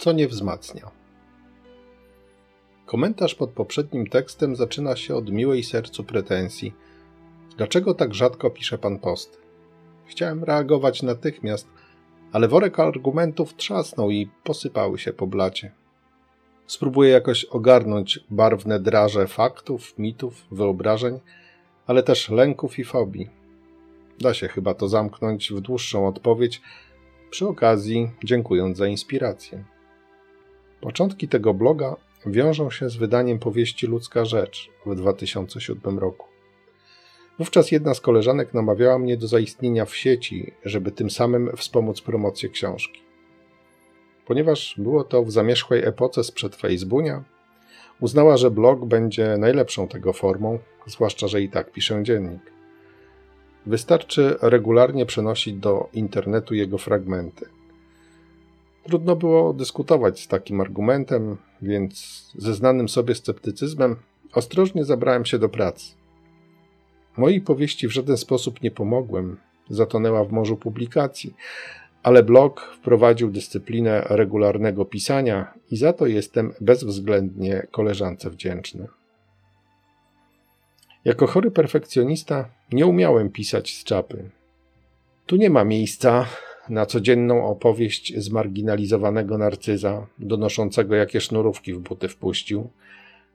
co nie wzmacnia. Komentarz pod poprzednim tekstem zaczyna się od miłej sercu pretensji. Dlaczego tak rzadko pisze pan post? Chciałem reagować natychmiast, ale worek argumentów trzasnął i posypały się po blacie. Spróbuję jakoś ogarnąć barwne draże faktów, mitów, wyobrażeń, ale też lęków i fobii. Da się chyba to zamknąć w dłuższą odpowiedź, przy okazji dziękując za inspirację. Początki tego bloga wiążą się z wydaniem powieści Ludzka Rzecz w 2007 roku. Wówczas jedna z koleżanek namawiała mnie do zaistnienia w sieci, żeby tym samym wspomóc promocję książki. Ponieważ było to w zamierzchłej epoce sprzed Facebooka, uznała, że blog będzie najlepszą tego formą, zwłaszcza, że i tak piszę dziennik. Wystarczy regularnie przenosić do internetu jego fragmenty. Trudno było dyskutować z takim argumentem, więc ze znanym sobie sceptycyzmem ostrożnie zabrałem się do pracy. Mojej powieści w żaden sposób nie pomogłem, zatonęła w morzu publikacji, ale blog wprowadził dyscyplinę regularnego pisania i za to jestem bezwzględnie koleżance wdzięczny. Jako chory perfekcjonista nie umiałem pisać z czapy. Tu nie ma miejsca na codzienną opowieść zmarginalizowanego narcyza, donoszącego jakie sznurówki w buty wpuścił,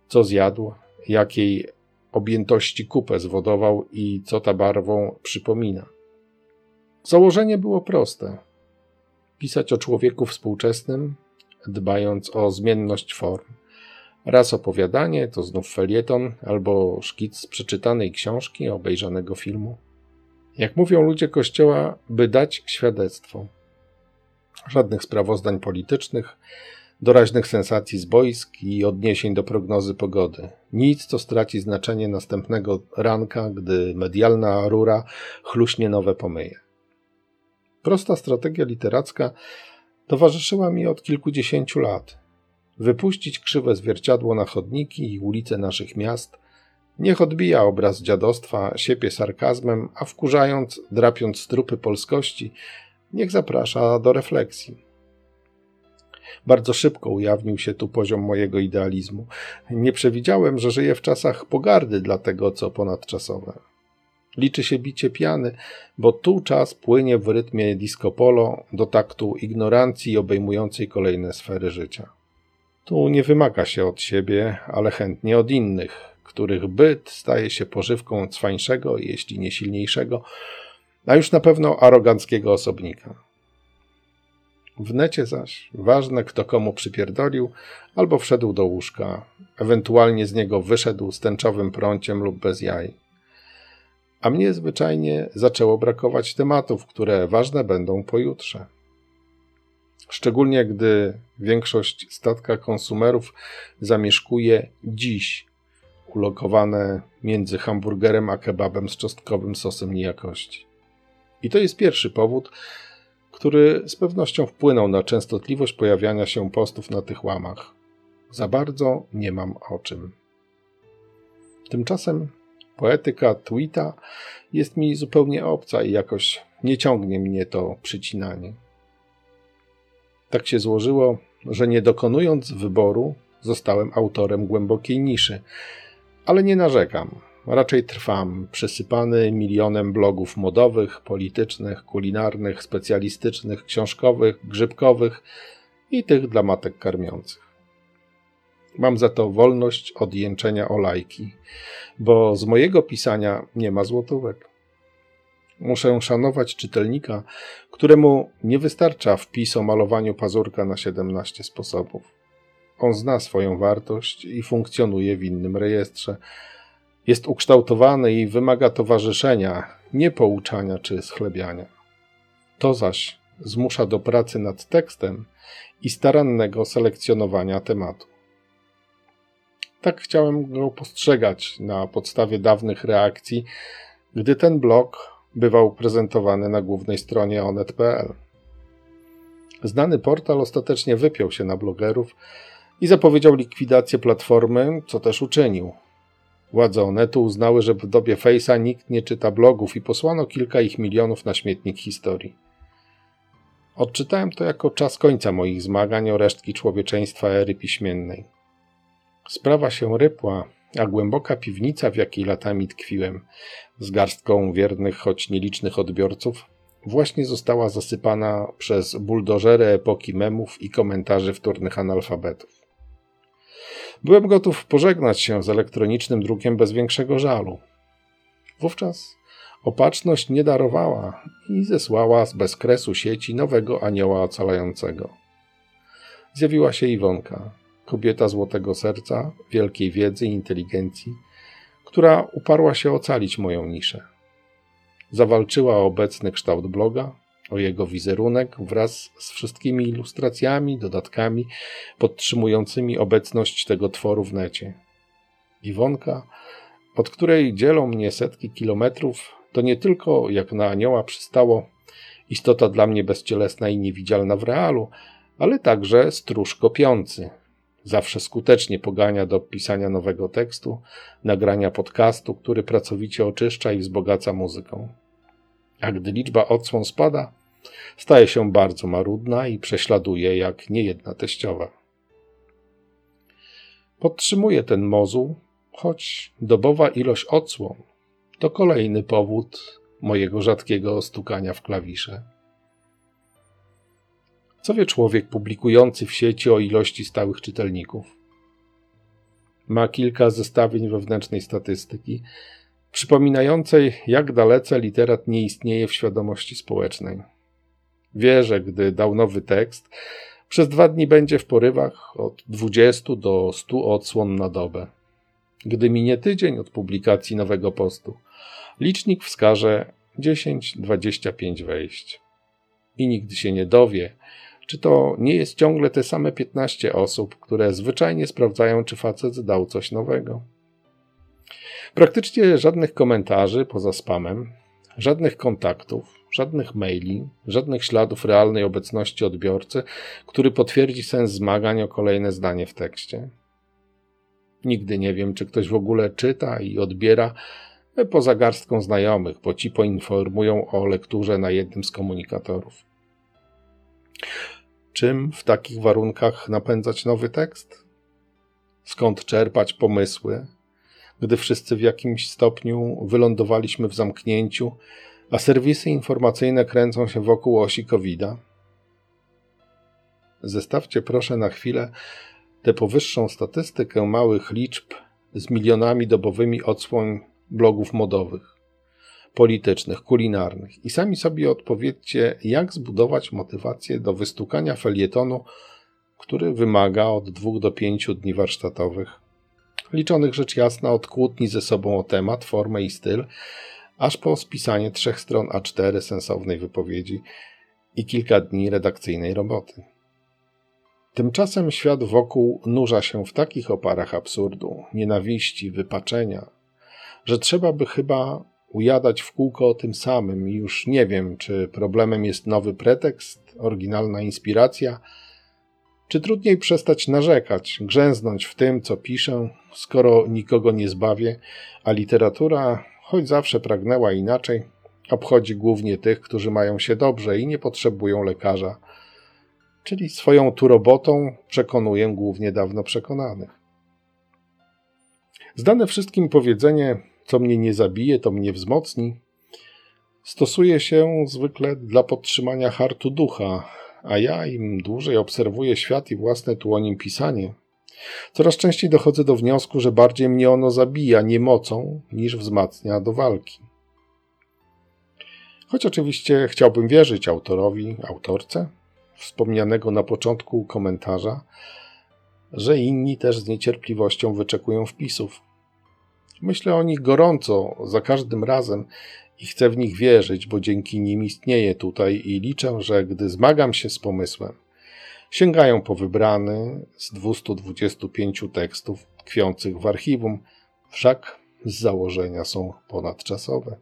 co zjadł, jakiej objętości kupę zwodował i co ta barwą przypomina. Założenie było proste. Pisać o człowieku współczesnym, dbając o zmienność form. Raz opowiadanie, to znów felieton albo szkic z przeczytanej książki, obejrzanego filmu. Jak mówią ludzie Kościoła, by dać świadectwo. Żadnych sprawozdań politycznych, doraźnych sensacji z boisk i odniesień do prognozy pogody. Nic, co straci znaczenie następnego ranka, gdy medialna rura chluśnie nowe pomyje. Prosta strategia literacka towarzyszyła mi od kilkudziesięciu lat. Wypuścić krzywe zwierciadło na chodniki i ulice naszych miast – Niech odbija obraz dziadostwa, siepie sarkazmem, a wkurzając, drapiąc strupy polskości, niech zaprasza do refleksji. Bardzo szybko ujawnił się tu poziom mojego idealizmu. Nie przewidziałem, że żyję w czasach pogardy dla tego, co ponadczasowe. Liczy się bicie piany, bo tu czas płynie w rytmie disco polo do taktu ignorancji obejmującej kolejne sfery życia. Tu nie wymaga się od siebie, ale chętnie od innych, których byt staje się pożywką cwańszego, jeśli nie silniejszego, a już na pewno aroganckiego osobnika. W necie zaś ważne, kto komu przypierdolił, albo wszedł do łóżka, ewentualnie z niego wyszedł z tęczowym prąciem lub bez jaj. A mnie zwyczajnie zaczęło brakować tematów, które ważne będą pojutrze. Szczególnie gdy większość statka konsumerów zamieszkuje dziś, ulokowane między hamburgerem a kebabem z czosnkowym sosem niejakości. I to jest pierwszy powód, który z pewnością wpłynął na częstotliwość pojawiania się postów na tych łamach. Za bardzo nie mam o czym. Tymczasem poetyka tweeta jest mi zupełnie obca i jakoś nie ciągnie mnie to przycinanie. Tak się złożyło, że nie dokonując wyboru, zostałem autorem głębokiej niszy, ale nie narzekam. Raczej trwam, przysypany milionem blogów modowych, politycznych, kulinarnych, specjalistycznych, książkowych, grzybkowych i tych dla matek karmiących. Mam za to wolność od jęczenia o lajki, bo z mojego pisania nie ma złotówek. Muszę szanować czytelnika, któremu nie wystarcza wpis o malowaniu pazurka na 17 sposobów. On zna swoją wartość i funkcjonuje w innym rejestrze. Jest ukształtowany i wymaga towarzyszenia, nie pouczania czy schlebiania. To zaś zmusza do pracy nad tekstem i starannego selekcjonowania tematu. Tak chciałem go postrzegać na podstawie dawnych reakcji, gdy ten blog bywał prezentowany na głównej stronie onet.pl. Znany portal ostatecznie wypiął się na blogerów, i zapowiedział likwidację platformy, co też uczynił. Władze Onetu uznały, że w dobie Face'a nikt nie czyta blogów i posłano kilka ich milionów na śmietnik historii. Odczytałem to jako czas końca moich zmagań o resztki człowieczeństwa ery piśmiennej. Sprawa się rypła, a głęboka piwnica, w jakiej latami tkwiłem, z garstką wiernych, choć nielicznych odbiorców, właśnie została zasypana przez buldożery epoki memów i komentarzy wtórnych analfabetów. Byłem gotów pożegnać się z elektronicznym drukiem bez większego żalu. Wówczas opatrzność nie darowała i zesłała z bezkresu sieci nowego anioła ocalającego. Zjawiła się Iwonka, kobieta złotego serca, wielkiej wiedzy i inteligencji, która uparła się ocalić moją niszę. Zawalczyła o obecny kształt bloga, o jego wizerunek wraz z wszystkimi ilustracjami, dodatkami podtrzymującymi obecność tego tworu w necie. Iwonka, od której dzielą mnie setki kilometrów, to nie tylko, jak na anioła przystało, istota dla mnie bezcielesna i niewidzialna w realu, ale także stróż kopiący. Zawsze skutecznie pogania do pisania nowego tekstu, nagrania podcastu, który pracowicie oczyszcza i wzbogaca muzyką. A gdy liczba odsłon spada, staje się bardzo marudna i prześladuje jak niejedna teściowa. Podtrzymuję ten mozuł, choć dobowa ilość odsłon to kolejny powód mojego rzadkiego stukania w klawisze. Co wie człowiek publikujący w sieci o ilości stałych czytelników? Ma kilka zestawień wewnętrznej statystyki, przypominającej, jak dalece literat nie istnieje w świadomości społecznej. Wie, że gdy dał nowy tekst, przez dwa dni będzie w porywach od 20 do 100 odsłon na dobę. Gdy minie tydzień od publikacji nowego postu, licznik wskaże 10-25 wejść. I nigdy się nie dowie, czy to nie jest ciągle te same 15 osób, które zwyczajnie sprawdzają, czy facet dał coś nowego. Praktycznie żadnych komentarzy poza spamem, żadnych kontaktów, żadnych maili, żadnych śladów realnej obecności odbiorcy, który potwierdzi sens zmagań o kolejne zdanie w tekście. Nigdy nie wiem, czy ktoś w ogóle czyta i odbiera poza garstką znajomych, bo ci poinformują o lekturze na jednym z komunikatorów. Czym w takich warunkach napędzać nowy tekst? Skąd czerpać pomysły, gdy wszyscy w jakimś stopniu wylądowaliśmy w zamknięciu, a serwisy informacyjne kręcą się wokół osi COVID-a? Zestawcie proszę na chwilę tę powyższą statystykę małych liczb z milionami dobowymi odsłon blogów modowych, politycznych, kulinarnych i sami sobie odpowiedzcie, jak zbudować motywację do wystukania felietonu, który wymaga od dwóch do pięciu dni warsztatowych, liczonych rzecz jasna od kłótni ze sobą o temat, formę i styl, aż po spisanie trzech stron A4 sensownej wypowiedzi i kilka dni redakcyjnej roboty. Tymczasem świat wokół nurza się w takich oparach absurdu, nienawiści, wypaczenia, że trzeba by chyba ujadać w kółko o tym samym i już nie wiem, czy problemem jest nowy pretekst, oryginalna inspiracja, czy trudniej przestać narzekać, grzęznąć w tym, co piszę, skoro nikogo nie zbawię, a literatura, choć zawsze pragnęła inaczej, obchodzi głównie tych, którzy mają się dobrze i nie potrzebują lekarza, czyli swoją tu robotą przekonuję głównie dawno przekonanych. Zdane wszystkim powiedzenie co mnie nie zabije, to mnie wzmocni, stosuje się zwykle dla podtrzymania hartu ducha, a ja im dłużej obserwuję świat i własne tu o nim pisanie, coraz częściej dochodzę do wniosku, że bardziej mnie ono zabija niemocą niż wzmacnia do walki. Choć oczywiście chciałbym wierzyć autorowi, autorce, wspomnianego na początku komentarza, że inni też z niecierpliwością wyczekują wpisów. Myślę o nich gorąco za każdym razem i chcę w nich wierzyć, bo dzięki nim istnieję tutaj i liczę, że gdy zmagam się z pomysłem, sięgają po wybrany z 225 tekstów tkwiących w archiwum, wszak z założenia są ponadczasowe.